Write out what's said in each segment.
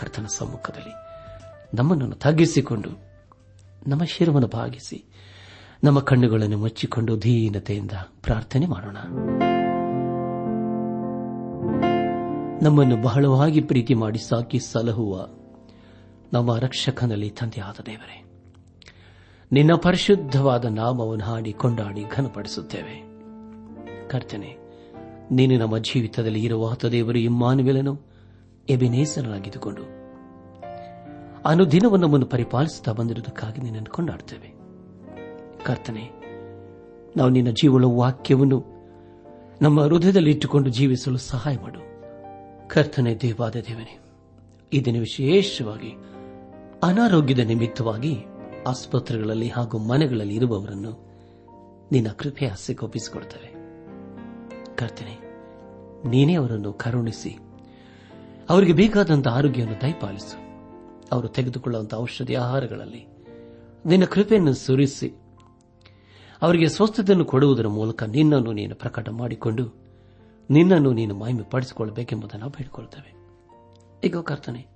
ಕರ್ತನ ಸಮ್ಮುಖದಲ್ಲಿ ನಮ್ಮನ್ನು ತಗ್ಗಿಸಿಕೊಂಡು ನಮ್ಮ ಶಿರವನ್ನು ಭಾಗಿಸಿ ನಮ್ಮ ಕಣ್ಣುಗಳನ್ನು ಮುಚ್ಚಿಕೊಂಡು ದೀನತೆಯಿಂದ ಪ್ರಾರ್ಥನೆ ಮಾಡೋಣ. ನಮ್ಮನ್ನು ಬಹಳವಾಗಿ ಪ್ರೀತಿ ಮಾಡಿ ಸಾಕಿ ಸಲಹುವ ನಮ್ಮ ರಕ್ಷಕನಲ್ಲಿ ತಂದೆಯಾದ ದೇವರೇ, ನಿನ್ನ ಪರಿಶುದ್ಧವಾದ ನಾಮವನ್ನು ಹಾಡಿ ಕೊಂಡಾಡಿ ಘನಪಡಿಸುತ್ತೇವೆ. ಕರ್ತನೆ, ನೀನು ನಮ್ಮ ಜೀವಿತದಲ್ಲಿ ಇರುವ ದೇವರು ಇಮ್ಮಾನುವೆಲನು. ಎಬೆನೇಸನಾಗಿದ್ದುಕೊಂಡು ಅನುದಿನವನ್ನು ನಮ್ಮನ್ನು ಪರಿಪಾಲಿಸುತ್ತಾ ಬಂದಿರುವುದಕ್ಕಾಗಿ ನಿನ್ನನ್ನು ಕೊಂಡಾಡುತ್ತೇವೆ ಕರ್ತನೆ, ನಾವು ನಿನ್ನ ಜೀವನ ವಾಕ್ಯವನ್ನು ನಮ್ಮ ಹೃದಯದಲ್ಲಿ ಇಟ್ಟುಕೊಂಡು ಜೀವಿಸಲು ಸಹಾಯ ಮಾಡು. ಕರ್ತನೆ, ದೇವಾದ ದೇವನೇ ಇದನ್ನು ದಿನ ವಿಶೇಷವಾಗಿ ಅನಾರೋಗ್ಯದ ನಿಮಿತ್ತವಾಗಿ ಆಸ್ಪತ್ರೆಗಳಲ್ಲಿ ಹಾಗೂ ಮನೆಗಳಲ್ಲಿ ಇರುವವರನ್ನು ನಿನ್ನ ಕೃಪೆ ಆಸೆಗೆ ಒಪ್ಪಿಸಿಕೊಡ್ತೇವೆ. ಕರ್ತನೆ, ನೀನೇ ಅವರನ್ನು ಕರುಣಿಸಿ ಅವರಿಗೆ ಬೇಕಾದಂತಹ ಆರೋಗ್ಯವನ್ನು ದಯಪಾಲಿಸು. ಅವರು ತೆಗೆದುಕೊಳ್ಳುವಂತಹ ಔಷಧಿ ಆಹಾರಗಳಲ್ಲಿ ನಿನ್ನ ಕೃಪೆಯನ್ನು ಸುರಿಸಿ. ಅವರಿಗೆ ಸ್ವಸ್ಥತೆಯನ್ನು ಕೊಡುವುದರ ಮೂಲಕ ನಿನ್ನನ್ನು ನೀನು ಪ್ರಕಟ ಮಾಡಿಕೊಂಡು ನಿನ್ನನ್ನು ನೀನು ಮಹಿಮೆ ಪಡಿಸಿಕೊಳ್ಳಬೇಕೆಂಬುದನ್ನು ನಾವು ಬೇಡಿಕೊಳ್ಳುತ್ತೇವೆ. ಈಗ ಕರ್ತನೆ,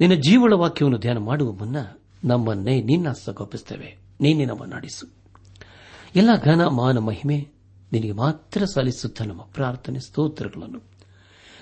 ನಿನ್ನ ಜೀವಳ ವಾಕ್ಯವನ್ನು ಧ್ಯಾನ ಮಾಡುವ ಮುನ್ನ ನಮ್ಮನ್ನೇ ನಿನ್ನ ಸಗೋಪಿಸುತ್ತೇವೆ ನೀನೇ ನಮ್ಮ ನಡೆಸು. ಎಲ್ಲ ಘನ, ಮಾನ, ಮಹಿಮೆ ನಿನಗೆ ಮಾತ್ರ ಸಲ್ಲಿಸುತ್ತ ನಮ್ಮ ಪ್ರಾರ್ಥನೆ ಸ್ತೋತ್ರಗಳನ್ನು.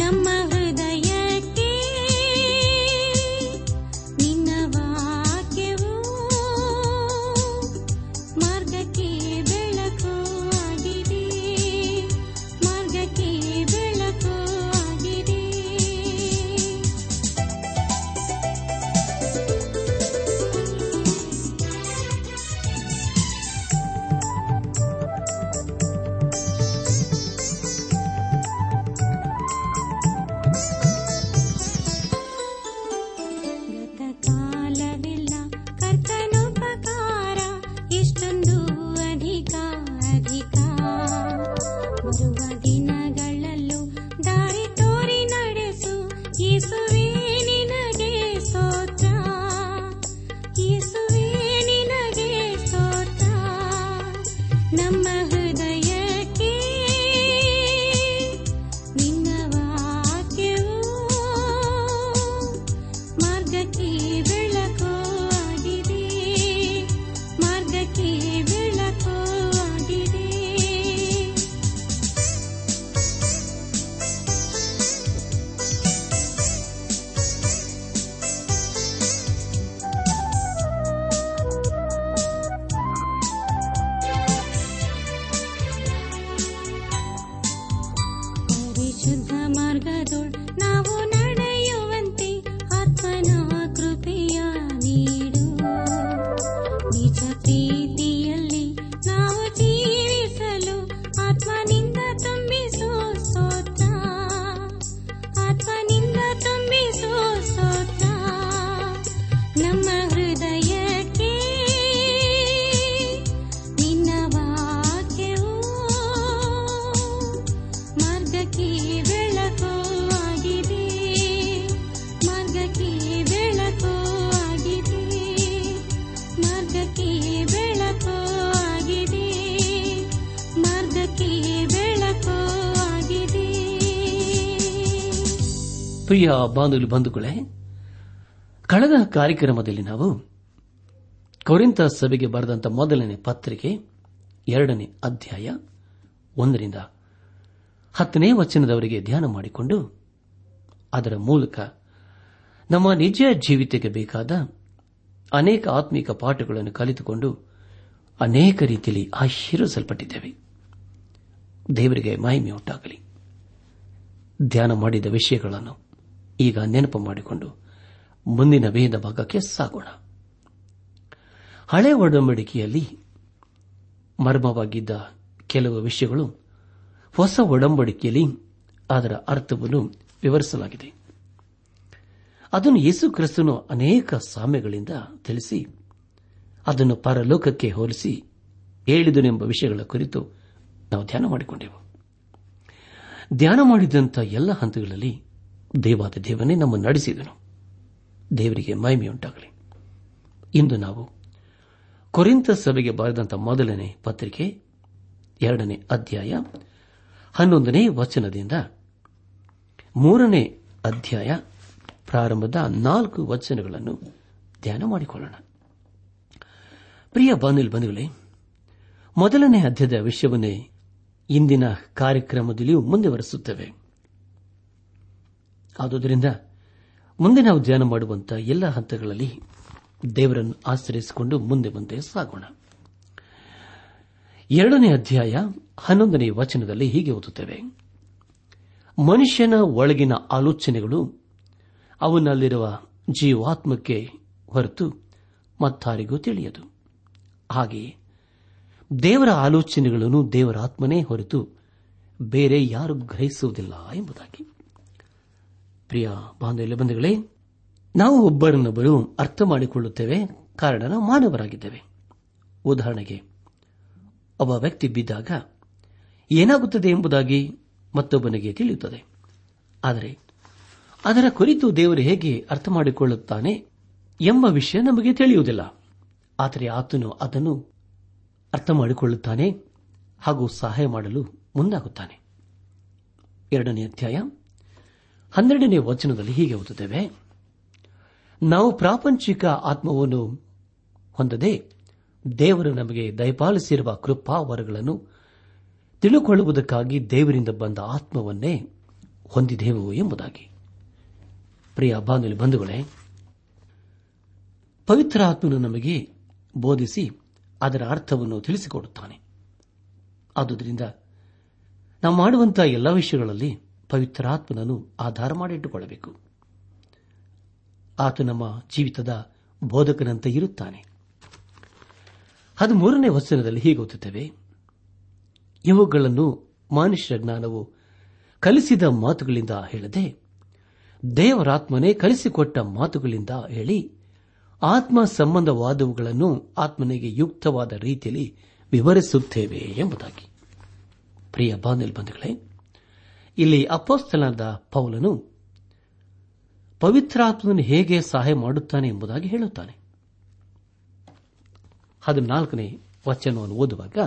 ನಮ್ಮ ನಮ್ಮ ಪ್ರಿಯ ಬಾಂಧವ್ಯ ಬಂಧುಗಳೇ, ಕಳೆದ ಕಾರ್ಯಕ್ರಮದಲ್ಲಿ ನಾವು ಕೊರಿಂತ ಸಭೆಗೆ ಬರೆದಂತ ಮೊದಲನೇ ಪತ್ರಿಕೆ, ಎರಡನೇ ಅಧ್ಯಾಯ, ಒಂದರಿಂದ ಹತ್ತನೇ ವಚನದವರೆಗೆ ಧ್ಯಾನ ಮಾಡಿಕೊಂಡು, ಅದರ ಮೂಲಕ ನಮ್ಮ ನಿಜ ಜೀವಿತಕ್ಕೆ ಬೇಕಾದ ಅನೇಕ ಆತ್ಮಿಕ ಪಾಠಗಳನ್ನು ಕಲಿತುಕೊಂಡು ಅನೇಕ ರೀತಿಯಲ್ಲಿ ಆಶೀರ್ವಿಸಲ್ಪಟ್ಟಿದ್ದೇವೆ ದೇವರಿಗೆ ಮಹಿಮೆ ಉಂಟಾಗಲಿ ಧ್ಯಾನ ಮಾಡಿದ ವಿಷಯಗಳನ್ನು ಈಗ ನೆನಪು ಮಾಡಿಕೊಂಡು ಮುಂದಿನ ವೇದ ಭಾಗಕ್ಕೆ ಸಾಗೋಣ. ಹಳೆ ಒಡಂಬಡಿಕೆಯಲ್ಲಿ ಮರ್ಮವಾಗಿದ್ದ ಕೆಲವು ವಿಷಯಗಳು ಹೊಸ ಒಡಂಬಡಿಕೆಯಲ್ಲಿ ಅದರ ಅರ್ಥವನ್ನು ವಿವರಿಸಲಾಗಿದೆ. ಅದನ್ನು ಯೇಸು ಕ್ರಿಸ್ತನು ಅನೇಕ ಸಾಮ್ಯಗಳಿಂದ ತಿಳಿಸಿ, ಅದನ್ನು ಪರಲೋಕಕ್ಕೆ ಹೋಲಿಸಿ ಹೇಳಿದನೆಂಬ ವಿಷಯಗಳ ಕುರಿತು ನಾವು ಧ್ಯಾನ ಮಾಡಿಕೊಂಡೆವು. ಧ್ಯಾನ ಮಾಡಿದಂಥ ಎಲ್ಲ ಹಂತಗಳಲ್ಲಿ ದೇವಾದ ದೇವನೇ ನಮ್ಮ ನಡೆಸಿದನು. ದೇವರಿಗೆ ಮಹಿಮೆಯುಂಟಾಗಲಿ ಇಂದು ನಾವು ಕೊರಿಂತ ಸಭೆಗೆ ಬರೆದಂತಹ ಮೊದಲನೇ ಪತ್ರಿಕೆ, ಎರಡನೇ ಅಧ್ಯಾಯ, ಹನ್ನೊಂದನೇ ವಚನದಿಂದ ಮೂರನೇ ಅಧ್ಯಾಯ ಪ್ರಾರಂಭದ ನಾಲ್ಕು ವಚನಗಳನ್ನು ಧ್ಯಾನ ಮಾಡಿಕೊಳ್ಳೋಣ. ಪ್ರಿಯ ಬಾನಿಲ್ ಬಂಧುಗಳೇ, ಮೊದಲನೇ ಅಧ್ಯಾಯದ ವಿಷಯವನ್ನೇ ಇಂದಿನ ಕಾರ್ಯಕ್ರಮದಲ್ಲಿಯೂ ಮುಂದುವರೆಸುತ್ತೇವೆ. ಆದುದರಿಂದ ಮುಂದೆ ನಾವು ಧ್ಯಾನ ಮಾಡುವಂತಹ ಎಲ್ಲ ಹಂತಗಳಲ್ಲಿ ದೇವರನ್ನು ಆಶ್ರಯಿಸಿಕೊಂಡು ಮುಂದೆ ಮುಂದೆ ಸಾಗೋಣ. ಎರಡನೇ ಅಧ್ಯಾಯ ಹನ್ನೊಂದನೇ ವಚನದಲ್ಲಿ ಹೀಗೆ ಓದುತ್ತೇವೆ. ಮನುಷ್ಯನ ಒಳಗಿನ ಆಲೋಚನೆಗಳು ಅವನಲ್ಲಿರುವ ಜೀವಾತ್ಮಕ್ಕೆ ಹೊರತು ಮತ್ತಾರಿಗೂ ತಿಳಿಯದು. ಹಾಗೆಯೇ ದೇವರ ಆಲೋಚನೆಗಳನ್ನು ದೇವರಾತ್ಮನೇ ಹೊರತು ಬೇರೆ ಯಾರು ಗ್ರಹಿಸುವುದಿಲ್ಲ ಎಂಬುದಾಗಿ. ಪ್ರಿಯ ಬಾಂಧವ್ಯ ಬಂಧುಗಳೇ, ನಾವು ಒಬ್ಬರನ್ನೊಬ್ಬರು ಅರ್ಥ ಮಾಡಿಕೊಳ್ಳುತ್ತೇವೆ, ಕಾರಣ ನಾವು ಮಾನವರಾಗಿದ್ದೇವೆ. ಉದಾಹರಣೆಗೆ, ಒಬ್ಬ ವ್ಯಕ್ತಿ ಬಿದ್ದಾಗ ಏನಾಗುತ್ತದೆ ಎಂಬುದಾಗಿ ಮತ್ತೊಬ್ಬನಿಗೆ ತಿಳಿಯುತ್ತದೆ. ಆದರೆ, ಅದರ ಕುರಿತು ದೇವರು ಹೇಗೆ ಅರ್ಥ ಮಾಡಿಕೊಳ್ಳುತ್ತಾನೆ ಎಂಬ ವಿಷಯ ನಮಗೆ ತಿಳಿಯುವುದಿಲ್ಲ. ಆದರೆ ಆತನು ಅದನ್ನು ಅರ್ಥ ಮಾಡಿಕೊಳ್ಳುತ್ತಾನೆ ಹಾಗೂ ಸಹಾಯ ಮಾಡಲು ಮುಂದಾಗುತ್ತಾನೆ. ಎರಡನೇ ಅಧ್ಯಾಯ. ಹನ್ನೆರಡನೇ ವಚನದಲ್ಲಿ ಹೀಗೆ ಓದುತ್ತೇವೆ. ನಾವು ಪ್ರಾಪಂಚಿಕ ಆತ್ಮವನ್ನು ಹೊಂದದೆ ದೇವರು ನಮಗೆ ದಯಪಾಲಿಸಿರುವ ಕೃಪಾವರಗಳನ್ನು ತಿಳುಕೊಳ್ಳುವುದಕ್ಕಾಗಿ ದೇವರಿಂದ ಬಂದ ಆತ್ಮವನ್ನೇ ಹೊಂದಿದೆವು ಎಂಬುದಾಗಿ. ಪ್ರಿಯ ಬಾನುಲಿ ಬಂಧುಗಳೇ, ಪವಿತ್ರ ಆತ್ಮನು ನಮಗೆ ಬೋಧಿಸಿ ಅದರ ಅರ್ಥವನ್ನು ತಿಳಿಸಿಕೊಡುತ್ತಾನೆ. ಆದುದರಿಂದ ನಾವು ಮಾಡುವಂತಹ ಎಲ್ಲ ವಿಷಯಗಳಲ್ಲಿ ಪವಿತ್ರಾತ್ಮನನ್ನು ಆಧಾರ ಮಾಡಿಟ್ಟುಕೊಳ್ಳಬೇಕು ಆತ ನಮ್ಮ ಜೀವಿತದ ಬೋಧಕನಂತೆ ಇರುತ್ತಾನೆ. ಅದು ಮೂರನೇ ವಚನದಲ್ಲಿ ಹೀಗೆ ಓದುತ್ತೇವೆ. ಇವುಗಳನ್ನು ಮನುಷ್ಯ ಜ್ಞಾನವು ಕಲಿಸಿದ ಮಾತುಗಳಿಂದ ಹೇಳದೆ, ದೇವರಾತ್ಮನೇ ಕಲಿಸಿಕೊಟ್ಟ ಮಾತುಗಳಿಂದ ಹೇಳಿ, ಆತ್ಮ ಸಂಬಂಧವಾದವುಗಳನ್ನು ಆತ್ಮನಿಗೆ ಯುಕ್ತವಾದ ರೀತಿಯಲ್ಲಿ ವಿವರಿಸುತ್ತೇವೆ ಎಂಬುದಾಗಿ. ಪ್ರಿಯ ಬಾಂಧವೇ ಇಲ್ಲಿ ಅಪೋಸ್ತನಾದ ಪೌಲನು ಪವಿತ್ರಾತ್ಮನು ಹೇಗೆ ಸಹಾಯ ಮಾಡುತ್ತಾನೆ ಎಂಬುದಾಗಿ ಹೇಳುತ್ತಾನೆ. ಹದಿನಾಲ್ಕನೇ ವಚನವನ್ನು ಓದುವಾಗ,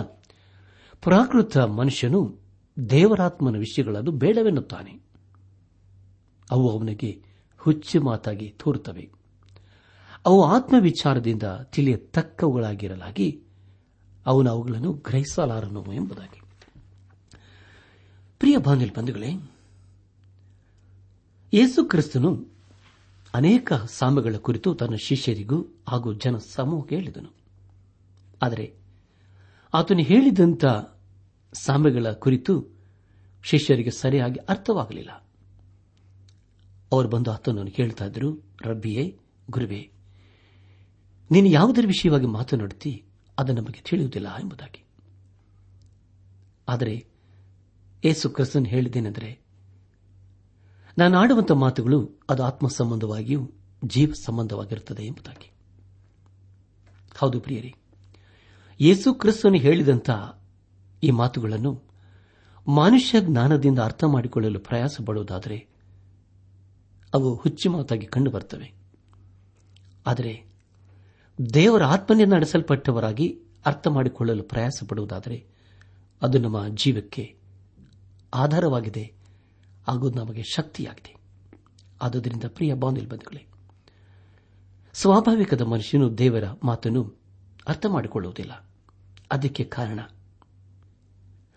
ಪ್ರಾಕೃತ ಮನುಷ್ಯನು ದೇವರಾತ್ಮನ ವಿಷಯಗಳನ್ನು ಬೇಡವೆನ್ನುತ್ತಾನೆ. ಅವು ಅವನಿಗೆ ಹುಚ್ಚು ಮಾತಾಗಿ ತೋರುತ್ತವೆ. ಅವು ಆತ್ಮವಿಚಾರದಿಂದ ತಿಳಿಯತಕ್ಕವುಗಳಾಗಿರಲಾಗಿ ಅವನು ಅವುಗಳನ್ನು ಗ್ರಹಿಸಲಾರನು ಎಂಬುದಾಗಿ. ಪ್ರಿಯ ಬಾಂಧಲ್ ಬಂಧುಗಳೇ, ಯೇಸು ಕ್ರಿಸ್ತನು ಅನೇಕ ಸಾಮಗಳ ಕುರಿತು ತನ್ನ ಶಿಷ್ಯರಿಗೂ ಹಾಗೂ ಜನ ಸಮೂಹಕ್ಕೆ ಹೇಳಿದನು. ಆದರೆ ಆತನು ಹೇಳಿದಂಥ ಸಾಮ್ಯಗಳ ಕುರಿತು ಶಿಷ್ಯರಿಗೆ ಸರಿಯಾಗಿ ಅರ್ಥವಾಗಲಿಲ್ಲ. ಅವರು ಬಂದು ಆತನನ್ನು ಕೇಳ್ತಾ ಇದ್ರು ರಬ್ಬಿಯೇ, ಗುರುವೇ, ನೀನು ಯಾವುದರ ವಿಷಯವಾಗಿ ಮಾತನಾಡುತ್ತಿ? ಅದು ನಮಗೆ ತಿಳಿಯುವುದಿಲ್ಲ ಎಂಬುದಾಗಿ. ಆದರೆ ಏಸು ಕ್ರಿಸ್ತನ್ ಹೇಳಿದ್ದೇನೆಂದರೆ, ನಾನು ಆಡುವಂತಹ ಮಾತುಗಳು ಅದು ಆತ್ಮ ಸಂಬಂಧವಾಗಿಯೂ ಜೀವ ಸಂಬಂಧವಾಗಿರುತ್ತದೆ ಎಂಬುದಾಗಿ. ಹೌದು ಪ್ರಿಯರಿ ಯೇಸು ಕ್ರಿಸ್ತನು ಹೇಳಿದಂಥ ಈ ಮಾತುಗಳನ್ನು ಮನುಷ್ಯ ಜ್ಞಾನದಿಂದ ಅರ್ಥ ಮಾಡಿಕೊಳ್ಳಲು ಪ್ರಯಾಸ ಪಡುವುದಾದರೆ ಅವು ಹುಚ್ಚು ಮಾತಾಗಿ ಕಂಡುಬರುತ್ತವೆ. ಆದರೆ, ದೇವರ ಆತ್ಮನಿಂದ ನಡೆಸಲ್ಪಟ್ಟವರಾಗಿ ಅರ್ಥ ಮಾಡಿಕೊಳ್ಳಲು ಪ್ರಯಾಸ ಪಡುವುದಾದರೆ ಅದು ನಮ್ಮ ಜೀವಕ್ಕೆ ಆಧಾರವಾಗಿದೆ. ಹಾಗೂ ನಮಗೆ ಶಕ್ತಿಯಾಗಿದೆ. ಆದುದರಿಂದ ಪ್ರಿಯ ಬಾಂಧವೇ ಸ್ವಾಭಾವಿಕದ ಮನುಷ್ಯನು ದೇವರ ಮಾತನ್ನು ಅರ್ಥ ಮಾಡಿಕೊಳ್ಳುವುದಿಲ್ಲ. ಅದಕ್ಕೆ ಕಾರಣ,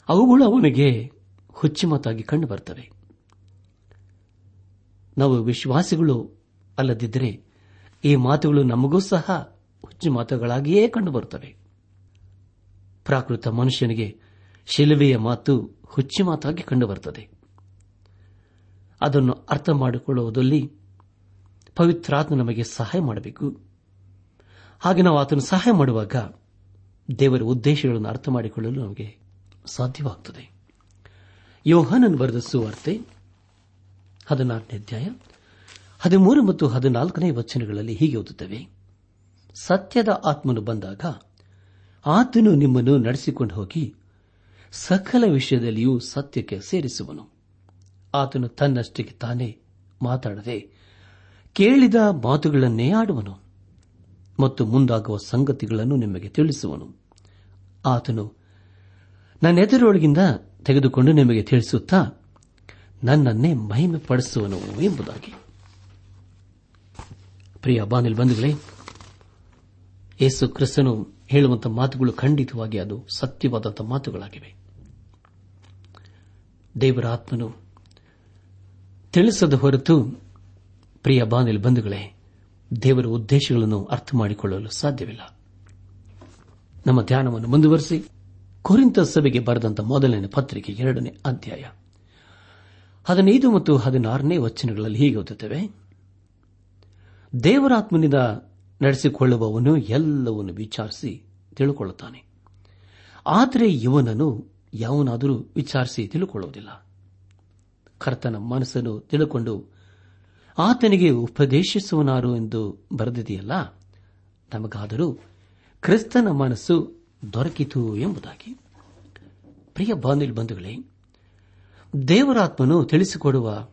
ಅವುಗಳು ಅವನಿಗೆ ಹುಚ್ಚುಮತಾಗಿ ಕಂಡು ಬರ್ತವೆ ನಾವು ವಿಶ್ವಾಸಿಗಳು ಅಲ್ಲದಿದ್ದರೆ ಈ ಮಾತುಗಳು ನಮಗೂ ಸಹ ಹುಚ್ಚು ಮಾತುಗಳಾಗಿಯೇ ಕಂಡುಬರುತ್ತವೆ ಪ್ರಾಕೃತ ಮನುಷ್ಯನಿಗೆ ಶಿಲುಬೆಯ ಮಾತು ಹುಚ್ಚಿ ಮಾತಾಗಿ ಕಂಡುಬರುತ್ತದೆ. ಅದನ್ನು ಅರ್ಥ ಮಾಡಿಕೊಳ್ಳುವುದರಲ್ಲಿ ಪವಿತ್ರಾತ್ಮ ನಮಗೆ ಸಹಾಯ ಮಾಡಬೇಕು. ಹಾಗೆ ನಾವು ಆತನು ಸಹಾಯ ಮಾಡುವಾಗ ದೇವರ ಉದ್ದೇಶಗಳನ್ನು ಅರ್ಥ ಮಾಡಿಕೊಳ್ಳಲು ನಮಗೆ ಸಾಧ್ಯವಾಗುತ್ತದೆ. ಯೋಹಾನನ್ ಬರೆದ ಸುವಾರ್ತೆ ಹದಿನಾರನೇ ಅಧ್ಯಾಯ, ಹದಿಮೂರು ಮತ್ತು ಹದಿನಾಲ್ಕನೇ ವಚನಗಳಲ್ಲಿ ಹೀಗೆ ಓದುತ್ತವೆ. ಸತ್ಯದ ಆತ್ಮನು ಬಂದಾಗ ಆತನು ನಿಮ್ಮನ್ನು ನಡೆಸಿಕೊಂಡು ಹೋಗಿ ಸಕಲ ವಿಷಯದಲ್ಲಿಯೂ ಸತ್ಯಕ್ಕೆ ಸೇರಿಸುವನು. ಆತನು ತನ್ನಷ್ಟಕ್ಕೆ ತಾನೇ ಮಾತಾಡದೆ ಕೇಳಿದ ಮಾತುಗಳನ್ನೇ ಆಡುವನು ಮತ್ತು ಮುಂದಾಗುವ ಸಂಗತಿಗಳನ್ನು ನಿಮಗೆ ತಿಳಿಸುವನು. ಆತನು ನನ್ನೆದುರೊಳಗಿಂದ ತೆಗೆದುಕೊಂಡು ನಿಮಗೆ ತಿಳಿಸುತ್ತಾ ನನ್ನನ್ನೇ ಮಹಿಮೆ ಪಡಿಸುವನು ಎಂಬುದಾಗಿ. ಪ್ರಿಯ ಬಾನಿಲ್ ಬಂಧುಗಳೇ, ಯೇಸು ಕ್ರಿಸ್ತನು ಹೇಳುವಂತಹ ಮಾತುಗಳು ಖಂಡಿತವಾಗಿ ಅದು ಸತ್ಯವಾದಂತಹ ಮಾತುಗಳಾಗಿವೆ. ದೇವರ ಆತ್ಮನು. ತಿಳಿಸದ ಹೊರತು, ಪ್ರಿಯ ಬಾನಿಲ್ ಬಂಧುಗಳೇ, ದೇವರ ಉದ್ದೇಶಗಳನ್ನು ಅರ್ಥ ಮಾಡಿಕೊಳ್ಳಲು ಸಾಧ್ಯವಿಲ್ಲ. ನಮ್ಮ ಧ್ಯಾನವನ್ನು ಮುಂದುವರೆಸಿ ಕುರಿತ ಸಭೆಗೆ ಬರೆದಂತ ಮೊದಲನೇ ಪತ್ರಿಕೆ ಎರಡನೇ ಅಧ್ಯಾಯ. ಹದಿನೈದು ಮತ್ತು ಹದಿನಾರನೇ ವಚನಗಳಲ್ಲಿ ಹೀಗೆ ಓದುತ್ತವೆ, ದೇವರಾತ್ಮನಿಂದ ನಡೆಸಿಕೊಳ್ಳುವವನು ಎಲ್ಲವನ್ನು ವಿಚಾರಿಸಿ ತಿಳುಕೊಳ್ಳುತ್ತಾನೆ. ಆದರೆ ಇವನನ್ನು ಯಾವನಾದರೂ ವಿಚಾರಿಸಿ ತಿಳುಕೊಳ್ಳುವುದಿಲ್ಲ. ಕರ್ತನ ಮನಸ್ಸನ್ನು ತಿಳುಕೊಂಡು ಆತನಿಗೆ ಉಪದೇಶಿಸುವನಾರು ಎಂದು ಬರೆದಿದೆಯಲ್ಲ ನಮಗಾದರೂ ಕ್ರಿಸ್ತನ ಮನಸ್ಸು ದೊರಕಿತು ಎಂಬುದಾಗಿ. ಪ್ರಿಯ ಬಾಂಧಿಲ್ ಬಂಧುಗಳೇ, ದೇವರಾತ್ಮನು ತಿಳಿಸಿಕೊಡುವ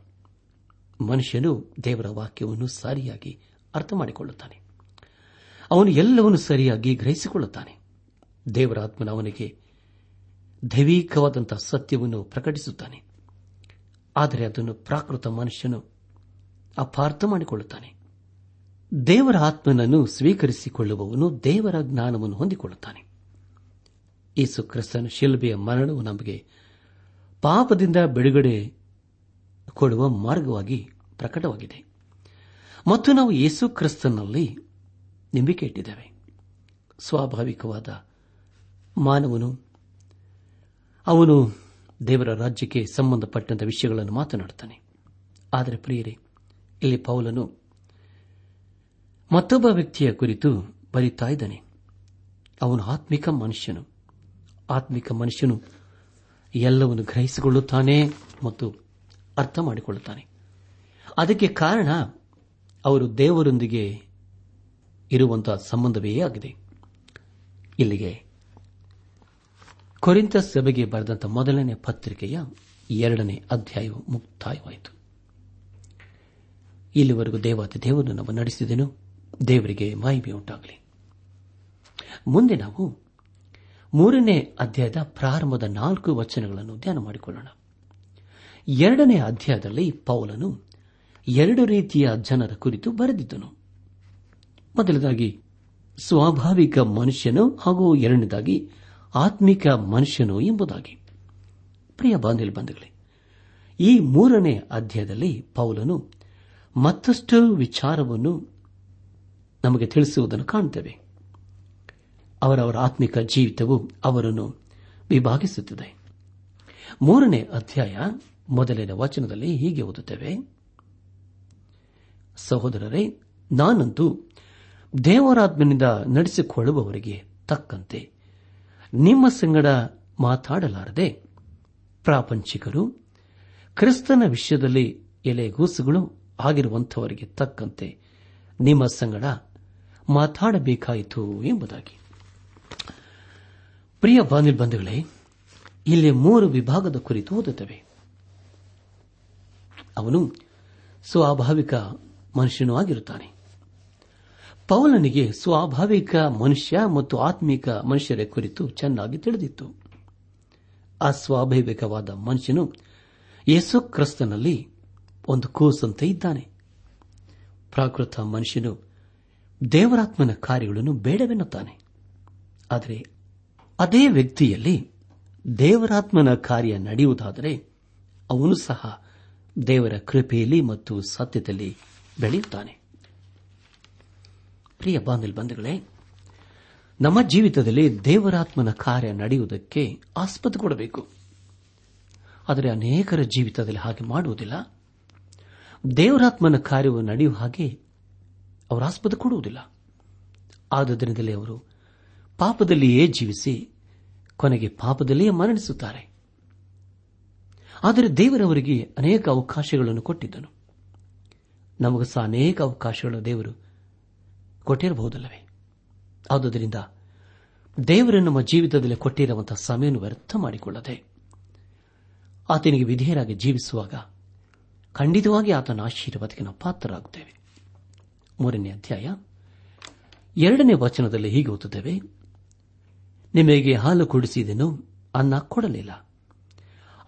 ಮನುಷ್ಯನು ದೇವರ ವಾಕ್ಯವನ್ನು ಸರಿಯಾಗಿ ಅರ್ಥ ಮಾಡಿಕೊಳ್ಳುತ್ತಾನೆ. ಅವನು ಎಲ್ಲವನ್ನೂ ಸರಿಯಾಗಿ ಗ್ರಹಿಸಿಕೊಳ್ಳುತ್ತಾನೆ. ದೇವರಾತ್ಮನ ಅವನಿಗೆ ದೈವಿಕವಾದಂತಹ ಸತ್ಯವನ್ನು ಪ್ರಕಟಿಸುತ್ತಾನೆ. ಆದರೆ ಅದನ್ನು ಪ್ರಾಕೃತ ಮನುಷ್ಯನು ಅಪಾರ್ಥ ಮಾಡಿಕೊಳ್ಳುತ್ತಾನೆ. ದೇವರ ಆತ್ಮನನ್ನು ಸ್ವೀಕರಿಸಿಕೊಳ್ಳುವವನು ದೇವರ ಜ್ಞಾನವನ್ನು ಹೊಂದಿಕೊಳ್ಳುತ್ತಾನೆ. ಯೇಸು ಕ್ರಿಸ್ತನ ಶಿಲ್ಬೆಯ ಮರಣವು ನಮಗೆ ಪಾಪದಿಂದ ಬಿಡುಗಡೆ ಕೊಡುವ ಮಾರ್ಗವಾಗಿ ಪ್ರಕಟವಾಗಿದೆ. ಮತ್ತು ನಾವು ಯೇಸು ಕ್ರಿಸ್ತನಲ್ಲಿ ನಂಬಿಕೆ ಇಟ್ಟಿದ್ದೇವೆ ಸ್ವಾಭಾವಿಕವಾದ ಮಾನವನು ಅವನು ದೇವರ ರಾಜ್ಯಕ್ಕೆ ಸಂಬಂಧಪಟ್ಟಂತಹ ವಿಷಯಗಳನ್ನು ಮಾತನಾಡುತ್ತಾನೆ. ಆದರೆ ಪ್ರಿಯರೇ, ಇಲ್ಲಿ ಪೌಲನು ಮತ್ತೊಬ್ಬ ವ್ಯಕ್ತಿಯ ಕುರಿತು ಬರೀತಾ ಇದ್ದಾನೆ. ಅವನು ಆತ್ಮಿಕ ಮನುಷ್ಯನು. ಆತ್ಮಿಕ ಮನುಷ್ಯನು ಎಲ್ಲವನ್ನು ಗ್ರಹಿಸಿಕೊಳ್ಳುತ್ತಾನೆ ಮತ್ತು ಅರ್ಥ ಮಾಡಿಕೊಳ್ಳುತ್ತಾನೆ ಅದಕ್ಕೆ ಕಾರಣ ಅವರು ದೇವರೊಂದಿಗೆ ಇರುವಂತಹ ಸಂಬಂಧವೇ ಆಗಿದೆ. ಇಲ್ಲಿಗೆ ಕೊರಿಂತ ಸಭೆಗೆ ಬರೆದಂತಹ ಮೊದಲನೇ ಪತ್ರಿಕೆಯ ಎರಡನೇ ಅಧ್ಯಾಯವು ಮುಕ್ತಾಯವಾಯಿತು. ಇಲ್ಲಿವರೆಗೂ ದೇವಾತಿ ದೇವನು ನಾವು ನಡೆಸಿದೆನು. ದೇವರಿಗೆ ಮಾಹಿಮೆ ಉಂಟಾಗಲಿ. ಮುಂದೆ ನಾವು ಮೂರನೇ ಅಧ್ಯಾಯದ ಪ್ರಾರಂಭದ ನಾಲ್ಕು ವಚನಗಳನ್ನು ಧ್ಯಾನ ಮಾಡಿಕೊಳ್ಳೋಣ. ಎರಡನೇ ಅಧ್ಯಾಯದಲ್ಲಿ ಪೌಲನು ಎರಡು ರೀತಿಯ ಜನರ ಕುರಿತು ಬರೆದಿದ್ದನು. ಮೊದಲದಾಗಿ ಸ್ವಾಭಾವಿಕ ಮನುಷ್ಯನು ಹಾಗೂ ಎರಡನೇದಾಗಿ ಆತ್ಮಿಕ ಮನುಷ್ಯನು ಎಂಬುದಾಗಿ. ಪ್ರಿಯ ಬಂಧುಗಳೇ, ಈ ಮೂರನೇ ಅಧ್ಯಾಯದಲ್ಲಿ ಪೌಲನು ಮತ್ತಷ್ಟು ವಿಚಾರವನ್ನು ನಮಗೆ ತಿಳಿಸುವುದನ್ನು ಕಾಣುತ್ತೇವೆ ಅವರವರ ಆತ್ಮಿಕ ಜೀವಿತವು ಅವರನ್ನು ವಿಭಾಗಿಸುತ್ತದೆ. ಮೂರನೇ ಅಧ್ಯಾಯ ಮೊದಲಿನ ವಚನದಲ್ಲಿ ಹೀಗೆ ಓದುತ್ತೇವೆ. ಸಹೋದರರೇ, ನಾನಂತೂ ದೇವರಾತ್ಮನಿಂದ ನಡೆಸಿಕೊಳ್ಳುವವರಿಗೆ ತಕ್ಕಂತೆ ನಿಮ್ಮ ಸಂಗಡ ಮಾತಾಡಲಾರದೆ ಪ್ರಾಪಂಚಿಕರು, ಕ್ರಿಸ್ತನ ವಿಷಯದಲ್ಲಿ ಎಲೆಗೂಸುಗಳು ಆಗಿರುವಂಥವರಿಗೆ ತಕ್ಕಂತೆ ನಿಮ್ಮ ಸಂಗಡ ಮಾತಾಡಬೇಕಾಯಿತು ಎಂಬುದಾಗಿ. ಪ್ರಿಯ ಬಾಂಧವೇ ಇಲ್ಲಿ ಮೂರು ವಿಭಾಗದ ಕುರಿತು ಓದುತ್ತವೆ. ಅವನು ಸ್ವಾಭಾವಿಕ ಮನುಷ್ಯನೂ ಆಗಿರುತ್ತಾನೆ. ಪೌಲನಿಗೆ ಸ್ವಾಭಾವಿಕ ಮನುಷ್ಯ ಮತ್ತು ಆತ್ಮಿಕ ಮನುಷ್ಯರ ಕುರಿತು ಚೆನ್ನಾಗಿ ತಿಳಿದಿತ್ತು. ಅಸ್ವಾಭಾವಿಕವಾದ ಮನುಷ್ಯನು ಯೇಸು ಕ್ರಿಸ್ತನಲ್ಲಿ ಒಂದು ಕೂಸಂತೆ ಇದ್ದಾನೆ. ಪ್ರಾಕೃತ ಮನುಷ್ಯನು ದೇವರಾತ್ಮನ ಕಾರ್ಯಗಳನ್ನು ಬೇಡವೆನ್ನುತ್ತಾನೆ. ಆದರೆ ಅದೇ ವ್ಯಕ್ತಿಯಲ್ಲಿ ದೇವರಾತ್ಮನ ಕಾರ್ಯ ನಡೆಯುವುದಾದರೆ ಅವನು ಸಹ ದೇವರ ಕೃಪೆಯಲ್ಲಿ ಮತ್ತು ಸತ್ಯದಲ್ಲಿ ಬೆಳೆಯುತ್ತಾನೆ. ಪ್ರಿಯ ಬಂಧುಗಳೇ, ನಮ್ಮ ಜೀವಿತದಲ್ಲಿ ದೇವರಾತ್ಮನ ಕಾರ್ಯ ನಡೆಯುವುದಕ್ಕೆ ಆಸ್ಪದ ಕೊಡಬೇಕು. ಆದರೆ ಅನೇಕರ ಜೀವಿತದಲ್ಲಿ ಹಾಗೆ ಮಾಡುವುದಿಲ್ಲ. ದೇವರಾತ್ಮನ ಕಾರ್ಯವು ನಡೆಯುವ ಹಾಗೆ ಅವರು ಆಸ್ಪದ ಕೊಡುವುದಿಲ್ಲ. ಆದುದರಿಂದಲೇ ಅವರು ಪಾಪದಲ್ಲಿಯೇ ಜೀವಿಸಿ ಕೊನೆಗೆ ಪಾಪದಲ್ಲಿಯೇ ಮರಣಿಸುತ್ತಾರೆ. ಆದರೆ ದೇವರವರಿಗೆ ಅನೇಕ ಅವಕಾಶಗಳನ್ನು ಕೊಟ್ಟಿದ್ದನು. ನಮಗೂ ಸಹ ಅನೇಕ ಅವಕಾಶಗಳು ದೇವರು ಕೊಟ್ಟಿರಬಹುದಲ್ಲವೇ? ಆದುದರಿಂದ ದೇವರು ನಮ್ಮ ಜೀವಿತದಲ್ಲಿ ಕೊಟ್ಟಿರುವಂತಹ ಸಮಯವನ್ನು ವ್ಯರ್ಥ ಮಾಡಿಕೊಳ್ಳದೆ ಆತನಿಗೆ ವಿಧೇಯರಾಗಿ ಜೀವಿಸುವಾಗ ಖಂಡಿತವಾಗಿ ಆತನ ಆಶೀರ್ವಾದಕ್ಕೆ ನಾವು ಪಾತ್ರರಾಗುತ್ತೇವೆ. ಮೂರನೇ ಅಧ್ಯಾಯ ಎರಡನೇ ವಚನದಲ್ಲಿ ಹೀಗೆ ಓದುತ್ತೇವೆ, ನಿಮಗೆ ಹಾಲು ಕುಡಿಸಿದೆನು, ಅನ್ನ ಕೊಡಲಿಲ್ಲ.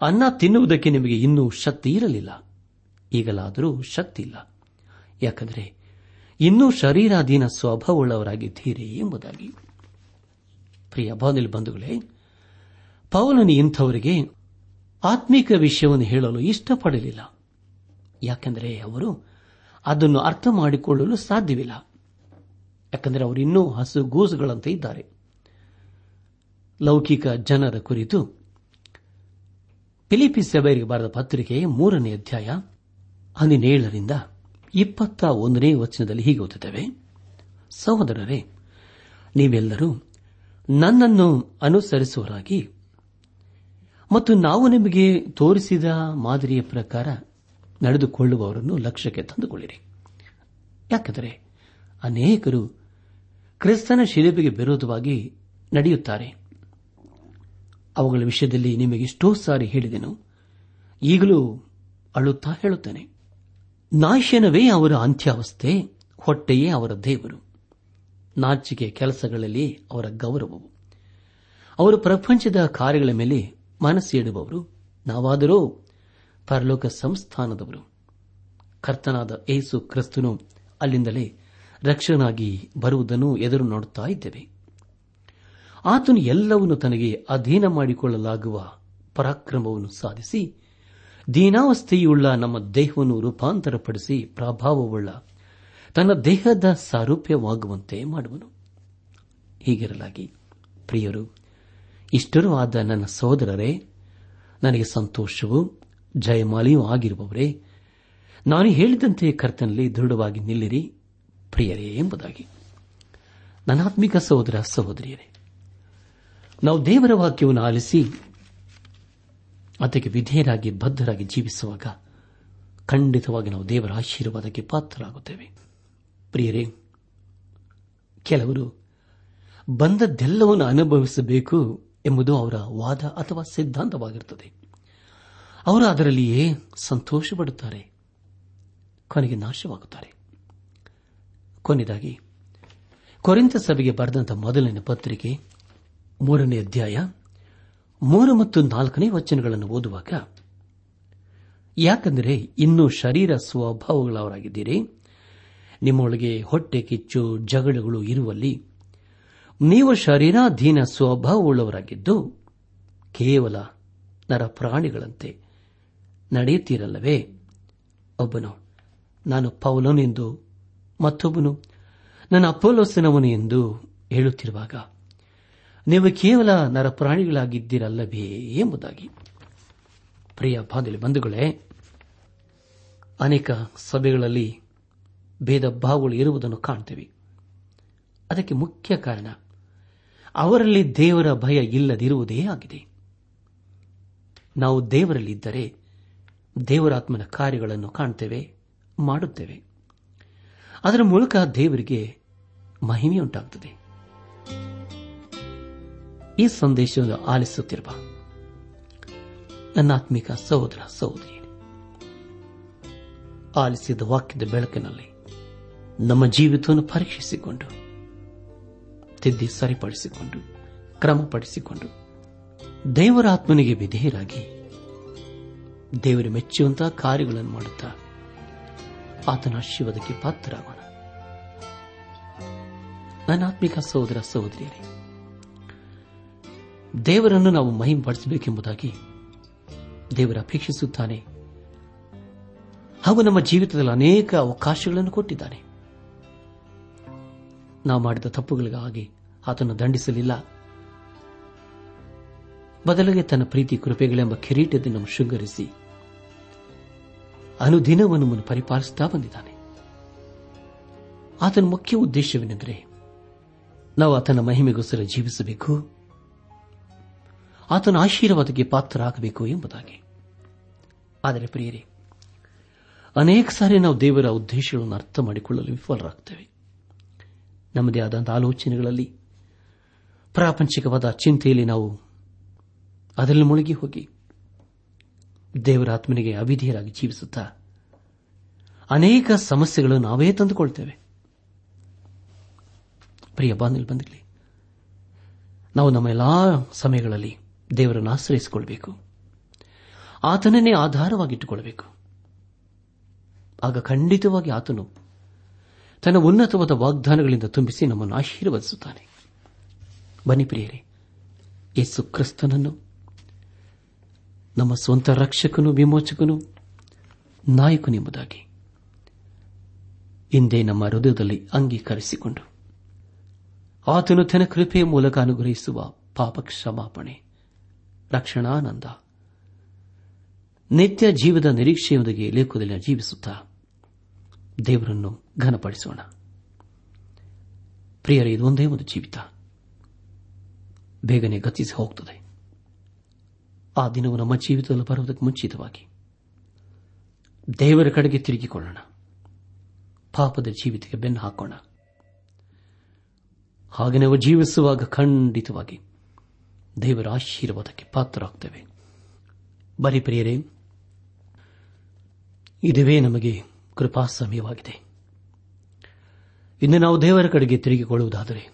ಅನ್ನ ತಿನ್ನುವುದಕ್ಕೆ ನಿಮಗೆ ಇನ್ನೂ ಶಕ್ತಿ ಇರಲಿಲ್ಲ. ಈಗಲಾದರೂ ಶಕ್ತಿ ಇಲ್ಲ ಯಾಕಂದರೆ ಇನ್ನೂ ಶರೀರಾಧೀನ ಸ್ವಭಾವವುಳ್ಳವರಾಗಿದ್ದೀರಿ ಎಂಬುದಾಗಿ. ಪ್ರಿಯ ಬಾನಿಲ್ ಬಂಧುಗಳೇ, ಪೌಲನು ಇಂಥವರಿಗೆ ಆತ್ಮಿಕ ವಿಷಯವನ್ನು ಹೇಳಲು ಇಷ್ಟಪಡಲಿಲ್ಲ. ಯಾಕೆಂದರೆ ಅವರು ಅದನ್ನು ಅರ್ಥ ಮಾಡಿಕೊಳ್ಳಲು ಸಾಧ್ಯವಿಲ್ಲ. ಯಾಕೆಂದರೆ ಅವರು ಇನ್ನೂ ಹಸುಗೂಸುಗಳಂತೆ ಇದ್ದಾರೆ. ಲೌಕಿಕ ಜನರ ಕುರಿತು ಫಿಲಿಪಿ ಸಭೆಯರಿಗೆ ಬರೆದ ಪತ್ರಿಕೆ ಮೂರನೇ ಅಧ್ಯಾಯ ಹದಿನೇಳರಿಂದ ಇಪ್ಪತ್ತ ಒಂದನೇ ವಚನದಲ್ಲಿ ಹೀಗೆ ಓದುತ್ತೇವೆ. ಸಹೋದರರೇ, ನೀವೆಲ್ಲರೂ ನನ್ನನ್ನು ಅನುಸರಿಸುವರಾಗಿ ಮತ್ತು ನಾವು ನಿಮಗೆ ತೋರಿಸಿದ ಮಾದರಿಯ ಪ್ರಕಾರ ನಡೆದುಕೊಳ್ಳುವವರನ್ನು ಲಕ್ಷ್ಯಕ್ಕೆ ತಂದುಕೊಳ್ಳಿರಿ. ಯಾಕೆಂದರೆ ಅನೇಕರು ಕ್ರಿಸ್ತನ ಶಿಲುಬೆಗೆ ವಿರೋಧವಾಗಿ ನಡೆಯುತ್ತಾರೆ. ಅವುಗಳ ವಿಷಯದಲ್ಲಿ ನಿಮಗೆ ಎಷ್ಟೋ ಸಾರಿ ಹೇಳಿದೆನು. ಈಗಲೂ ಅಳುತ್ತಾ ಹೇಳುತ್ತೇನೆ. ನಾಶನವೇ ಅವರ ಅಂತ್ಯಾವಸ್ಥೆ, ಹೊಟ್ಟೆಯೇ ಅವರ ದೇವರು. ನಾಚಿಕೆ ಕೆಲಸಗಳಲ್ಲಿ ಅವರ ಗೌರವವು. ಅವರು ಪ್ರಪಂಚದ ಕಾರ್ಯಗಳ ಮೇಲೆ ಮನಸ್ಸಿಡುವವರು ನಾವಾದರೂ ಪರಲೋಕ ಸಂಸ್ಥಾನದವರು. ಕರ್ತನಾದ ಏಸು ಕ್ರಿಸ್ತನು ಅಲ್ಲಿಂದಲೇ ರಕ್ಷಣಾಗಿ ಬರುವುದನ್ನು ಎದುರು ನೋಡುತ್ತಾ ಇದ್ದೇವೆ. ಆತನು ಎಲ್ಲವನ್ನೂ ತನಗೆ ಅಧೀನ ಮಾಡಿಕೊಳ್ಳಲಾಗುವ ಪರಾಕ್ರಮವನ್ನು ಸಾಧಿಸಿ ದೀನಾವಸ್ಥೆಯುಳ್ಳ ನಮ್ಮ ದೇಹವನ್ನು ರೂಪಾಂತರಪಡಿಸಿ ಪ್ರಭಾವವುಳ್ಳ ತನ್ನ ದೇಹದ ಸಾರೂಪ್ಯವಾಗುವಂತೆ ಮಾಡುವನು. ಹೀಗಿರಲಾಗಿ, ಪ್ರಿಯರು, ಇಷ್ಟರೂ ಆದ ನನ್ನ ಸಹೋದರರೇ, ನನಗೆ ಸಂತೋಷವೂ ಜಯಮಾಲಿಯೂ ಆಗಿರುವವರೇ, ನಾನು ಹೇಳಿದಂತೆ ಕರ್ತನಲ್ಲಿ ದೃಢವಾಗಿ ನಿಲ್ಲಿರಿ, ಪ್ರಿಯರೇ ಎಂಬುದಾಗಿ. ನನಾತ್ಮಿಕ ಸಹೋದರ ಸಹೋದರಿಯರೇ, ನಾವು ದೇವರ ವಾಕ್ಯವನ್ನು ಆಲಿಸಿ ಅದಕ್ಕೆ ವಿಧೇಯರಾಗಿ ಬದ್ಧರಾಗಿ ಜೀವಿಸುವಾಗ ಖಂಡಿತವಾಗಿ ನಾವು ದೇವರ ಆಶೀರ್ವಾದಕ್ಕೆ ಪಾತ್ರರಾಗುತ್ತೇವೆ. ಪ್ರಿಯರೇ, ಕೆಲವರು ಬಂದದ್ದೆಲ್ಲವನ್ನು ಅನುಭವಿಸಬೇಕು ಎಂಬುದು ಅವರ ವಾದ ಅಥವಾ ಸಿದ್ಧಾಂತವಾಗಿರುತ್ತದೆ. ಅವರು ಅದರಲ್ಲಿಯೇ ಸಂತೋಷಪಡುತ್ತಾರೆ, ಕೊನೆಗೆ ನಾಶವಾಗುತ್ತಾರೆ. ಕೊನೆಯದಾಗಿ ಕೊರೆಂತ ಸಭೆಗೆ ಬರೆದಂತಹ ಮೊದಲನೇ ಪತ್ರಿಕೆ ಮೂರನೇ ಅಧ್ಯಾಯ ಮೂರು ಮತ್ತು ನಾಲ್ಕನೇ ವಚನಗಳನ್ನು ಓದುವಾಗ, ಯಾಕೆಂದರೆ ಇನ್ನೂ ಶರೀರ ಸ್ವಭಾವಗಳವರಾಗಿದ್ದೀರಿ. ನಿಮ್ಮೊಳಗೆ ಹೊಟ್ಟೆ ಕಿಚ್ಚು, ಜಗಳಗಳು ಇರುವಲ್ಲಿ ನೀವು ಶರೀರಾಧೀನ ಸ್ವಭಾವವುಳ್ಳವರಾಗಿದ್ದು, ಕೇವಲ ನರ ಪ್ರಾಣಿಗಳಂತೆ ನಡೆಯುತ್ತೀರಲ್ಲವೇ? ಒಬ್ಬನು, ನಾನು ಪೌಲನು ಎಂದು ಮತ್ತೊಬ್ಬನು, ನನ್ನ ಅಪೋಲೋಸನವನು ಎಂದು ಹೇಳುತ್ತಿರುವಾಗ ನೀವು ಕೇವಲ ನರಪ್ರಾಣಿಗಳಾಗಿದ್ದೀರಲ್ಲವೇ ಎಂಬುದಾಗಿ. ಪ್ರಿಯ ಬಾಂಧವ್ಯ ಬಂಧುಗಳೇ, ಅನೇಕ ಸಭೆಗಳಲ್ಲಿ ಭೇದ ಭಾವಗಳು ಇರುವುದನ್ನು ಕಾಣ್ತೇವೆ. ಅದಕ್ಕೆ ಮುಖ್ಯ ಕಾರಣ, ಅವರಲ್ಲಿ ದೇವರ ಭಯ ಇಲ್ಲದಿರುವುದೇ ಆಗಿದೆ. ನಾವು ದೇವರಲ್ಲಿದ್ದರೆ ದೇವರಾತ್ಮನ ಕಾರ್ಯಗಳನ್ನು ಕಾಣ್ತೇವೆ, ಮಾಡುತ್ತೇವೆ. ಅದರ ಮೂಲಕ ದೇವರಿಗೆ ಮಹಿಮೆಯುಂಟಾಗುತ್ತದೆ ಈ ಸಂದೇಶವನ್ನು ಆಲಿಸುತ್ತಿರುವ ನನ್ನಾತ್ಮಿಕ ಸಹೋದರ ಸಹೋದರಿ, ಆಲಿಸಿದ ವಾಕ್ಯದ ಬೆಳಕಿನಲ್ಲಿ ನಮ್ಮ ಜೀವಿತವನ್ನು ಪರೀಕ್ಷಿಸಿಕೊಂಡು, ತಿದ್ದಿ ಸರಿಪಡಿಸಿಕೊಂಡು, ಕ್ರಮಪಡಿಸಿಕೊಂಡು ದೇವರ ಆತ್ಮನಿಗೆ ವಿಧೇಯರಾಗಿ ದೇವರು ಮೆಚ್ಚುವಂತಹ ಕಾರ್ಯಗಳನ್ನು ಮಾಡುತ್ತಾ ಆತನ ಶಿವದಕ್ಕೆ ಪಾತ್ರರಾಗೋಣ. ನನ್ನ ಆತ್ಮಿಕ ಸಹೋದರ ಸಹೋದರಿಯರೇ ದೇವರನ್ನು ನಾವು ಮಹಿಂಪಡಿಸಬೇಕೆಂಬುದಾಗಿ ದೇವರ ಅಪೇಕ್ಷಿಸುತ್ತಾನೆ. ಹಾಗೂ ನಮ್ಮ ಜೀವಿತದಲ್ಲಿ ಅನೇಕ ಅವಕಾಶಗಳನ್ನು ಕೊಟ್ಟಿದ್ದಾನೆ. ನಾವು ಮಾಡಿದ ತಪ್ಪುಗಳಿಗಾಗಿ ಆತನ್ನು ದಂಡಿಸಲಿಲ್ಲ. ಬದಲಿಗೆ ತನ್ನ ಪ್ರೀತಿ, ಕೃಪೆಗಳೆಂಬ ಕಿರೀಟದಿಂದ ನಮ್ಮ ಶೃಂಗರಿಸಿ ಅನುದಿನವನ್ನು ಪರಿಪಾಲಿಸುತ್ತಾ ಬಂದಿದ್ದಾನೆ. ಆತನ ಮುಖ್ಯ ಉದ್ದೇಶವೇನೆಂದರೆ ನಾವು ಆತನ ಮಹಿಮೆಗೋಸ್ಕರ ಜೀವಿಸಬೇಕು. ಆತನ ಆಶೀರ್ವಾದಕ್ಕೆ ಪಾತ್ರರಾಗಬೇಕು ಎಂಬುದಾಗಿ. ಆದರೆ ಪ್ರಿಯರೇ, ಅನೇಕ ಸಾರಿ ನಾವು ದೇವರ ಉದ್ದೇಶಗಳನ್ನು ಅರ್ಥ ಮಾಡಿಕೊಳ್ಳಲು ವಿಫಲರಾಗ್ತೇವೆ. ನಮ್ಮದೇ ಆದಂತಹ ಆಲೋಚನೆಗಳಲ್ಲಿ, ಪ್ರಾಪಂಚಿಕವಾದ ಚಿಂತೆಯಲ್ಲಿ ನಾವು ಅದರಲ್ಲಿ ಮುಳುಗಿ ಹೋಗಿ, ದೇವರ ಆತ್ಮನಿಗೆ ಅವಿಧೇಯರಾಗಿ ಜೀವಿಸುತ್ತಾ, ಅನೇಕ ಸಮಸ್ಯೆಗಳನ್ನು ನಾವೇ ತಂದುಕೊಳ್ತೇವೆ. ಪ್ರಿಯ ಬಾಂಧಲ್ ಬಂದಿರಲಿ ನಾವು ನಮ್ಮ ಎಲ್ಲಾ ಸಮಯಗಳಲ್ಲಿ ದೇವರನ್ನು ಆಶ್ರಯಿಸಿಕೊಳ್ಳಬೇಕು ಆತನನ್ನೇ ಆಧಾರವಾಗಿಟ್ಟುಕೊಳ್ಳಬೇಕು ಆಗ ಖಂಡಿತವಾಗಿ ಆತನು ತನ್ನ ಉನ್ನತವಾದ ವಾಗ್ದಾನಗಳಿಂದ ತುಂಬಿಸಿ ನಮ್ಮನ್ನು ಆಶೀರ್ವದಿಸುತ್ತಾನೆ. ಬನ್ನಿ ಪ್ರಿಯರೇ, ಯೇಸು ಕ್ರಿಸ್ತನನ್ನು, ನಮ್ಮ ಸ್ವಂತ ರಕ್ಷಕನು, ವಿಮೋಚಕನು ನಾಯಕನೆಂಬುದಾಗಿ ಹಿಂದೆ ನಮ್ಮ ಹೃದಯದಲ್ಲಿ ಅಂಗೀಕರಿಸಿಕೊಂಡು ಆತನು ತನ್ನ ಕೃಪೆಯ ಮೂಲಕ ಅನುಗ್ರಹಿಸುವ ಪಾಪ ಕ್ಷಮಾಪಣೆ ರಕ್ಷಣಾನಂದ ನಿತ್ಯ ಜೀವದ ನಿರೀಕ್ಷೆಯೊಂದಿಗೆ ಲೇಖದಲ್ಲಿ ಜೀವಿಸುತ್ತಾ ದೇವರನ್ನು ಘನಪಡಿಸೋಣ. ಪ್ರಿಯರ, ಇದು ಒಂದೇ ಒಂದು ಜೀವಿತ. ಬೇಗನೆ ಗತಿಸಿ ಹೋಗ್ತದೆ. ಆ ದಿನವು ನಮ್ಮ ಜೀವಿತದಲ್ಲಿ ಬರುವುದಕ್ಕೆ ಮುಂಚಿತವಾಗಿ ದೇವರ ಕಡೆಗೆ ತಿರುಗಿಕೊಳ್ಳೋಣ. ಪಾಪದ ಜೀವಿತಕ್ಕೆ ಬೆನ್ನು ಹಾಕೋಣ. ಹಾಗೆ ನಾವು ಜೀವಿಸುವಾಗ ಖಂಡಿತವಾಗಿ ದೇವರ ಆಶೀರ್ವಾದಕ್ಕೆ ಪಾತ್ರರಾಗ್ತೇವೆ. ಬರೀ ಪ್ರಿಯರೇ, ಇದುವೇ ನಮಗೆ ಕೃಪಾ ಸಮಯವಾಗಿದೆ ಇನ್ನು ನಾವು ದೇವರ ಕಡೆಗೆ ತಿರುಗಿಕೊಳ್ಳುವುದಾದರೆ,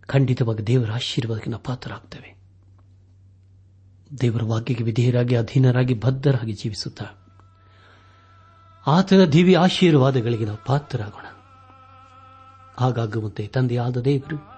ಖಂಡಿತವಾಗಿ ದೇವರ ಆಶೀರ್ವಾದಕ್ಕೆ ನಾವು ಪಾತ್ರರಾಗ್ತೇವೆ. ದೇವರ ವಾಕ್ಯಕ್ಕೆ ವಿಧೇಯರಾಗಿ, ಅಧೀನರಾಗಿ, ಬದ್ಧರಾಗಿ ಜೀವಿಸುತ್ತಾ, ಆತನ ದಿವ್ಯ ಆಶೀರ್ವಾದಗಳಿಗೆ ನಾವು ಪಾತ್ರರಾಗೋಣ. ಹಾಗಾಗುವಂತೆ ತಂದೆಯಾದ ದೇವರು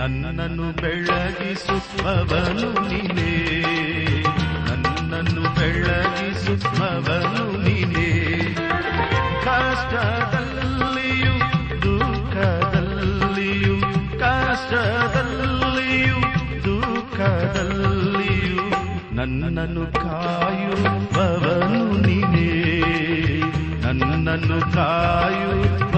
ನನ್ನನ್ನು ಬೆಳಗಿಸುವವನು ನೀನೇ. ನನ್ನನ್ನು ಬೆಳಗಿಸುವವನು ನೀನೇ. ಕಷ್ಟದಲ್ಲಿಯೂ ದುಃಖದಲ್ಲಿಯೂ ಕಷ್ಟದಲ್ಲಿಯೂ, ದುಃಖದಲ್ಲಿಯೂ ನನ್ನನ್ನು ಕಾಯುವವನು ನೀನೇ. ನನ್ನನ್ನು ಕಾಯುವವನು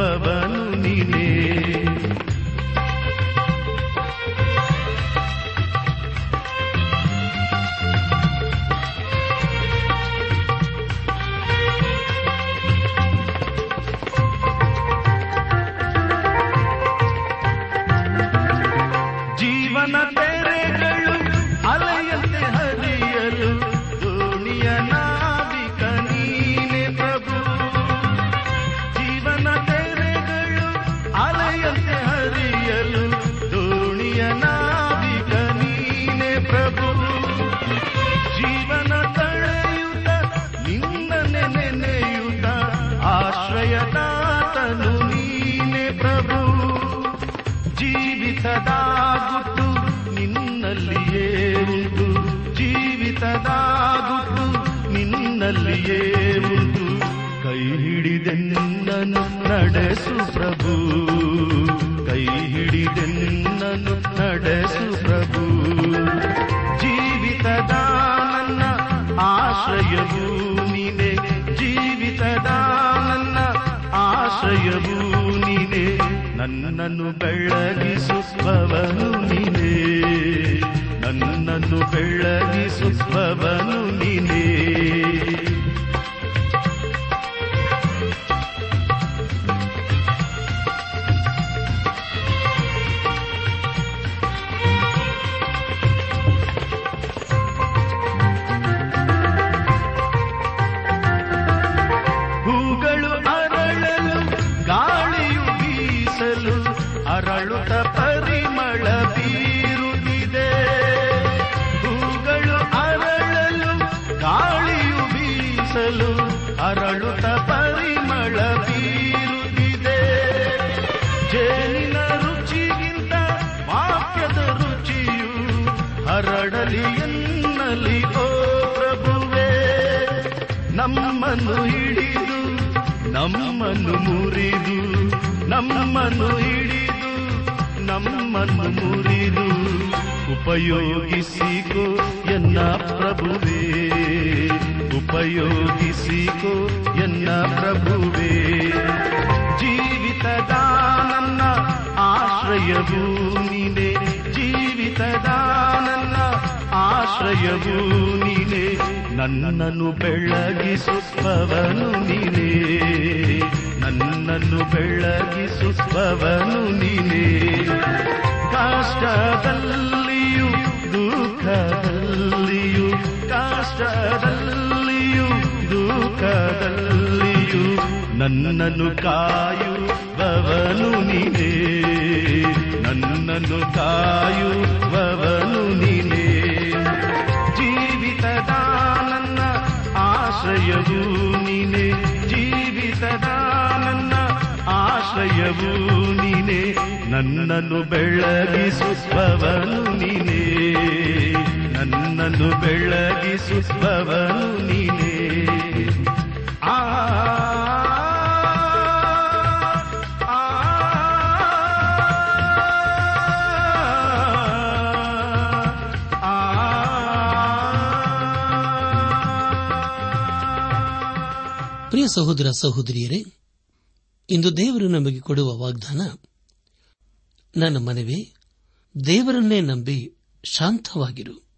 ಜೀವಿತದ ಗುಟ್ಟು ನಿನ್ನಲ್ಲಿಯೇ ಉಂಟು ಜೀವಿತದ ಗುಟ್ಟು ನಿನ್ನಲ್ಲಿಯೇ ಉಂಟು ಕೈ ಹಿಡಿದೆನ್ನನು ನಡೆಸು ಪ್ರಭು. ನನ್ನನ್ನು ಬೆಳಗಿಸುವವನು ನೀನೇ. ನನ್ನನ್ನು ಬೆಳಗಿಸುವವನು ನೀನೇ. ನಮ್ಮನ್ನು ಹಿಡಿದು, ನಮ್ಮನ್ನು ಮುರಿದು, ನಮ್ಮನ್ನು ಹಿಡಿದು, ನಮ್ಮನ್ನು ಮುರಿದು ಉಪಯೋಗಿಸಿಕೋ ಎನ್ನ ಪ್ರಭುವೇ, ಉಪಯೋಗಿಸಿಕೋ ಎನ್ನ ಪ್ರಭುವೇ. ಜೀವಿತದ ನನ್ನ ಆಶ್ರಯವೂ ನೀನೆ ಜೀವಿತದ ನನ್ನ ಆಶ್ರಯವೂ ನೀನೆ ನನ್ನನ್ನು ಬೆಳಗಿಸುವವನು ನೀನೇ. ನನ್ನನ್ನು ಬೆಳಗಿಸುವವನು ನೀನೇ. ಕಾಷ್ಟದಲ್ಲಿಯೂ, ದುಃಖದಲ್ಲಿಯೂ ಕಾಷ್ಟದಲ್ಲಿಯೂ, ದುಃಖದಲ್ಲಿಯೂ ನನ್ನನ್ನು ಕಾಯುವವನು ನೀನೇ. ನನ್ನನ್ನು ಕಾಯುವವನು ನೀನೇ. ಆಶ್ರಯವೂ ನೀನೆ ಜೀವಿತದ ನನ್ನ ಆಶ್ರಯವೂ ನೀನೆ ನನ್ನನ್ನು ಬೆಳಗಿಸುವವನು ನೀನೆ ನನ್ನನ್ನು ಬೆಳಗಿಸುವವನು ನೀನೇ. ಪ್ರಿಯ ಸಹೋದರ ಸಹೋದರಿಯರೇ, ಇಂದು ದೇವರು ನಮಗೆ ಕೊಡುವ ವಾಗ್ದಾನ, ನನ್ನ ಮನವಿ, ದೇವರನ್ನೇ ನಂಬಿ ಶಾಂತವಾಗಿರು.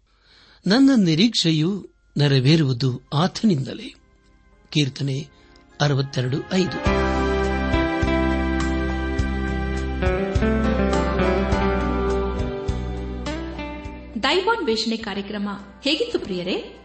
ನನ್ನ ನಿರೀಕ್ಷೆಯು ನೆರವೇರುವುದು ಆತನಿಂದಲೇ. ಕೀರ್ತನೆ ಅರವತ್ತೆರಡು ಐದು. ದೈವಾನ್ವೇಷಣೆ ಕಾರ್ಯಕ್ರಮ ಹೇಗಿತ್ತು ಪ್ರಿಯರೇ?